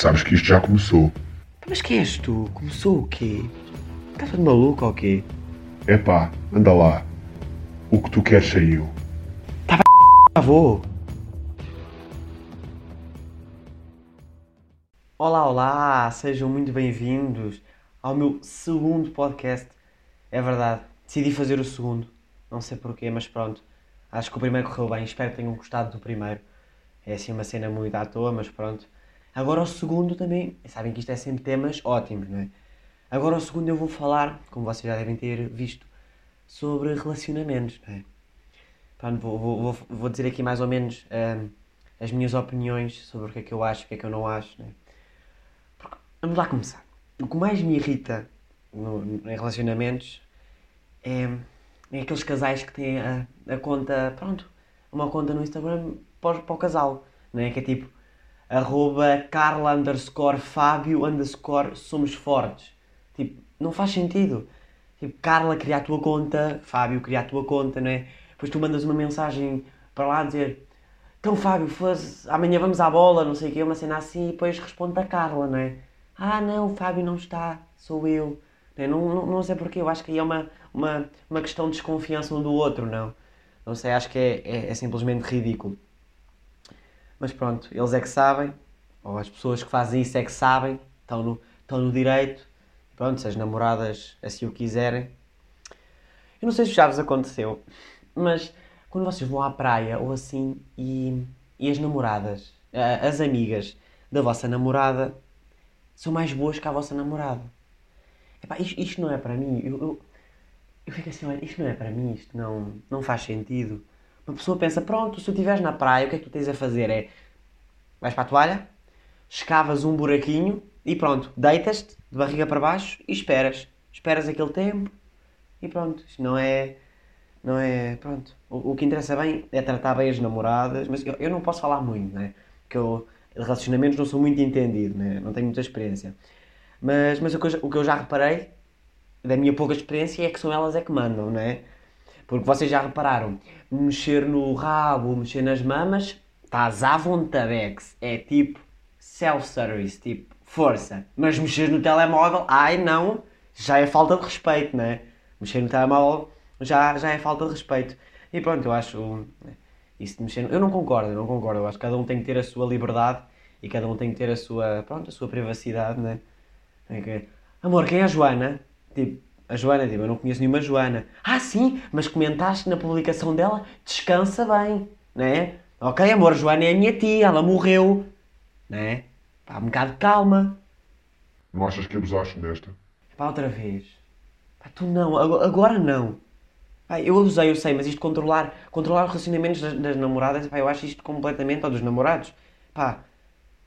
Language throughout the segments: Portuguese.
sabes que isto já começou. Mas quem és tu? Começou o quê? Estás todo maluco ou quê? Epá, anda lá. O que tu queres saiu. Já vou. Olá, olá, sejam muito bem-vindos ao meu segundo podcast. É verdade, decidi fazer o segundo. Não sei porquê, mas pronto. Acho que o primeiro correu bem, espero que tenham gostado do primeiro. É assim uma cena muito à toa, mas pronto. Agora o segundo também, sabem que isto é sempre temas ótimos, não é? Agora o segundo eu vou falar, como vocês já devem ter visto, sobre relacionamentos, não é? Pronto, vou, vou, vou, dizer aqui mais ou menos hum, as minhas opiniões sobre o que é que eu acho, o que é que eu não acho, não é? Porque, vamos lá começar. O que mais me irrita no, em relacionamentos é, é aqueles casais que têm a, a conta, pronto, uma conta no Instagram para, para o casal, não é? Que é tipo arroba carla underscore fábio underscore somos fortes. Tipo, não faz sentido. Tipo, Carla cria a tua conta, Fábio cria a tua conta, não é? Depois tu mandas uma mensagem para lá dizer então Fábio, fosse, amanhã vamos à bola, não sei o quê, uma cena assim, e depois responde a Carla, não é? Ah não, Fábio não está, sou eu. Não, é? não, não, não sei porquê, eu acho que aí é uma, uma, uma questão de desconfiança um do outro, não? Não sei, acho que é, é, é simplesmente ridículo. Mas pronto, eles é que sabem, ou as pessoas que fazem isso é que sabem, estão no, estão no direito. Pronto, se as namoradas assim o quiserem. Eu não sei se já vos aconteceu, mas quando vocês vão à praia ou assim e, e as namoradas, as amigas da vossa namorada são mais boas que a vossa namorada. Epá, isto, isto não é para mim. Eu, eu, eu fico assim, olha, isto não é para mim, isto não, não faz sentido. Uma pessoa pensa, pronto, se tu estiveres na praia, o que é que tu tens a fazer? É, vais para a toalha, escavas um buraquinho e pronto, deitas-te de barriga para baixo e esperas. Esperas aquele tempo e pronto. Isto não é. Não é. Pronto. O, o que interessa bem é tratar bem as namoradas, mas eu, eu não posso falar muito, né? Porque eu, relacionamentos, não sou muito entendido, né? Não tenho muita experiência. Mas, mas o, que eu, o que eu já reparei, da minha pouca experiência, é que são elas é que mandam, não é? Porque vocês já repararam, mexer no rabo, mexer nas mamas, estás à vontadex. É tipo self-service, tipo força. Mas mexer no telemóvel, ai não, já é falta de respeito, não é? Mexer no telemóvel já, já é falta de respeito. E pronto, eu acho. Isso de mexer. no- Eu não concordo, eu não concordo. Eu acho que cada um tem que ter a sua liberdade e cada um tem que ter a sua, pronto, a sua privacidade, né? É Amor, quem é a Joana? Tipo, a Joana, tipo, eu não conheço nenhuma Joana. Ah, sim, mas comentaste na publicação dela, descansa bem, né? Ok, amor, Joana é a minha tia, ela morreu, né? Pá, um bocado de calma. Não achas que abusaste nesta? Pá, outra vez. Pá, tu não, ago- agora não. Pá, eu abusei, eu sei, mas isto controlar, controlar os relacionamentos das, das namoradas, pá, eu acho isto completamente, ou dos namorados. Pá,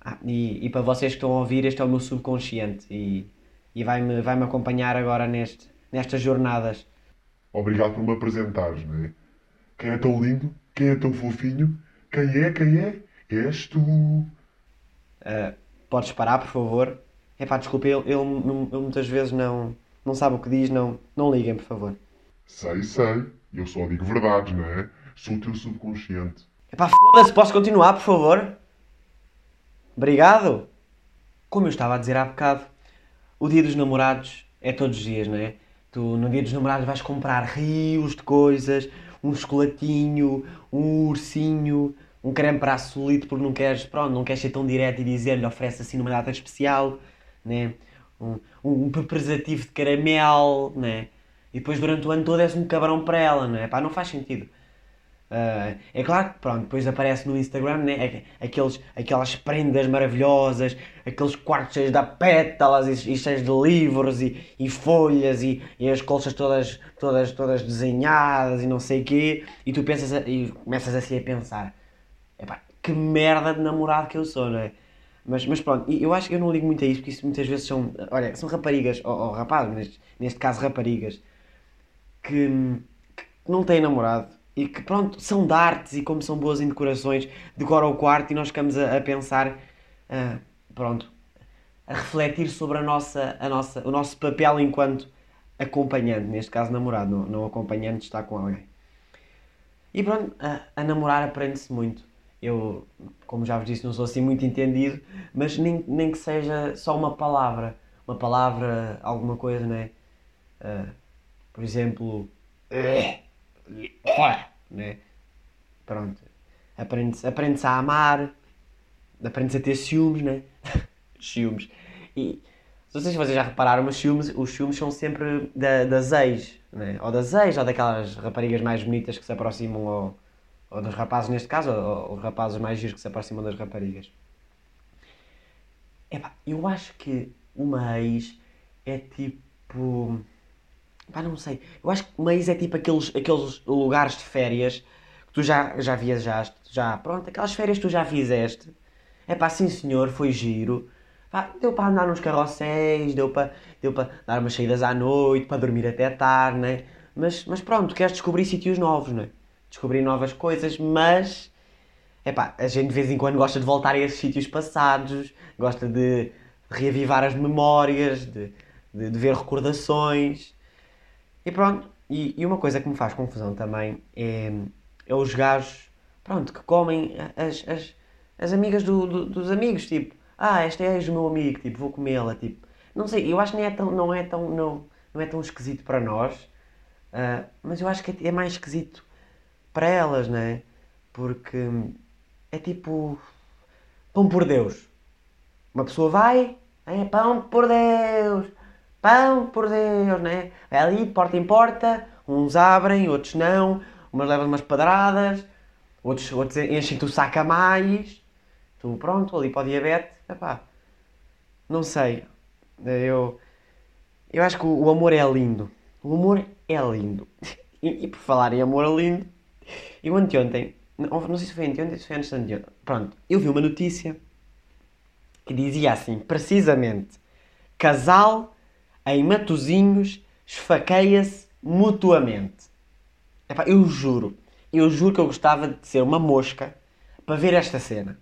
ah, e, e para vocês que estão a ouvir, este é o meu subconsciente e, e vai-me vai -me acompanhar agora neste, nestas jornadas. Obrigado por me apresentares, não é? Quem é tão lindo? Quem é tão fofinho? Quem é? Quem é? És tu. Ah, podes parar, por favor? É pá, desculpa, ele, ele, ele muitas vezes não, não sabe o que diz, não, não liguem, por favor. Sei, sei. Eu só digo verdades, não é? Sou o teu subconsciente. Epá, foda-se, posso continuar, por favor? Obrigado. Como eu estava a dizer há bocado, o dia dos namorados é todos os dias, não é? Tu no dia dos namorados vais comprar rios de coisas, um chocolatinho, um ursinho, um creme para a solito porque não queres, pronto, não queres ser tão direto e dizer-lhe oferece assim numa data especial, né? Um, um, um preservativo de caramelo, né? E depois durante o ano todo és um cabrão para ela, não é? Pá, não faz sentido. Ah, é claro que, pronto, depois aparece no Instagram, né? Aqueles, aquelas prendas maravilhosas, aqueles quartos cheios de pétalas e, e cheios de livros e, e folhas e, e as colchas todas, todas, todas desenhadas e não sei o quê. E tu pensas, a- e começas assim a pensar, epá, que merda de namorado que eu sou, não é? Mas, mas pronto, eu acho que eu não ligo muito a isso, porque isso muitas vezes são, olha, são raparigas, ou, ou rapazes, neste, neste caso raparigas, que, que não têm namorado e que pronto, são de artes e como são boas em decorações, decoram o quarto e nós ficamos a, a pensar, ah, pronto, a refletir sobre a nossa, a nossa, o nosso papel enquanto acompanhante, neste caso namorado, não, não acompanhante, está com alguém. E pronto, a, a namorar aprende-se muito. eu, como já vos disse, não sou assim muito entendido, mas nem, nem que seja só uma palavra, uma palavra, alguma coisa, não é? Uh, por exemplo, né? Pronto, aprende-se aprende a amar, aprende-se a ter ciúmes, né? ciúmes. E não sei se vocês já repararam, mas ciúmes, os ciúmes são sempre da, das ex, né? ou das ex, ou daquelas raparigas mais bonitas que se aproximam, ou, ou dos rapazes neste caso, ou, os rapazes mais giros que se aproximam das raparigas. Epá, eu acho que uma ex é tipo. Pá, não sei. Eu acho que ex é tipo aqueles, aqueles lugares de férias que tu já, já viajaste, já. Pronto, aquelas férias que tu já fizeste. É pá, sim senhor, foi giro. Pá, deu para andar nos carrosséis, deu para, deu para dar umas saídas à noite, para dormir até tarde, né? Mas, mas pronto, queres descobrir sítios novos, né? Descobrir novas coisas, mas. É pá, a gente de vez em quando gosta de voltar a esses sítios passados, gosta de reavivar as memórias, de, de, de ver recordações. E pronto, e, e, uma coisa que me faz confusão também é, é os gajos, pronto, que comem as, as, as amigas do, do, dos amigos, tipo ah, esta é do meu amigo, tipo, vou comê-la, tipo. Não sei, eu acho que não é tão, não é tão, não, não é tão esquisito para nós, uh, mas eu acho que é mais esquisito para elas, não é? Porque é tipo, pão por Deus. Uma pessoa vai, é pão por Deus, pão por Deus, né? É ali, porta em porta, uns abrem, outros não, umas levam umas pedradas, outros, outros enchem-te o saco a mais, tu pronto, ali para o diabetes, Epá, não sei. Eu, eu acho que o amor é lindo. O amor é lindo. E, e por falar em amor lindo, eu anteontem, não, não sei se foi anteontem, se foi antes de anteontem, pronto, eu vi uma notícia que dizia assim, precisamente, casal em Matozinhos esfaqueia-se mutuamente. Epá, eu juro, eu juro que eu gostava de ser uma mosca para ver esta cena.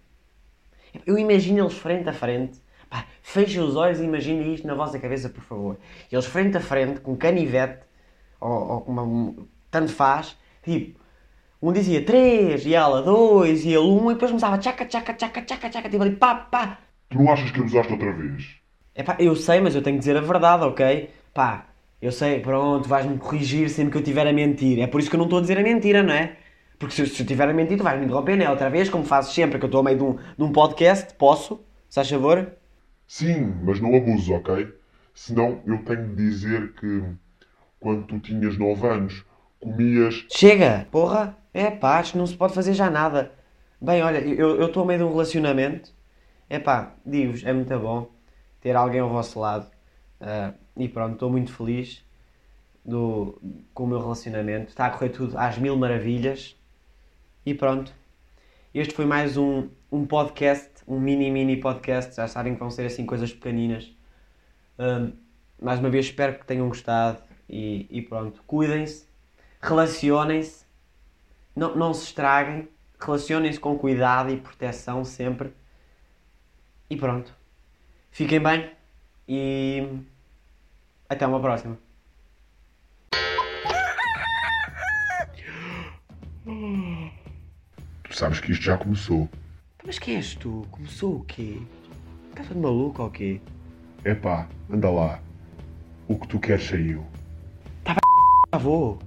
Eu imagino eles frente a frente. Pá, os olhos e imaginem isto na vossa cabeça, por favor. Eles frente a frente, com canivete, ou, uma. tanto faz, tipo. Um dizia 3 e ela 2 e ele 1 um, e depois começava tchaca, tchaca, tchaca, tchaca, tchaca, tipo ali pá, pá. Tu não achas que abusaste outra vez? É pá, eu sei, mas eu tenho que dizer a verdade, ok? Pá, eu sei, pronto, vais-me corrigir sempre que eu estiver a mentir. É por isso que eu não estou a dizer a mentira, não é? Porque se, se eu tiver a mentir, tu vais me interromper, né? Outra vez, como fazes sempre que eu estou a meio de um, de um podcast, posso? Se faz favor? Sim, mas não abuses, ok? Senão eu tenho de dizer que quando tu tinhas 9 anos comias. Chega! Porra! É pá, acho que não se pode fazer já nada. Bem, olha, eu estou a meio de um relacionamento. É pá, digo-vos, é muito bom ter alguém ao vosso lado. Uh, e pronto, estou muito feliz do, com o meu relacionamento. Está a correr tudo às mil maravilhas. E pronto. Este foi mais um, um podcast, um mini mini podcast. Já sabem que vão ser assim coisas pequeninas. Um, mais uma vez espero que tenham gostado e, e pronto. Cuidem-se, relacionem-se, não, não se estraguem, relacionem-se com cuidado e proteção sempre. E pronto. Fiquem bem e até uma próxima. Sabes que isto já começou. Mas quem és tu? Começou o quê? Estás de maluco ou quê? Epá, anda lá. O que tu queres saiu. Tá vou.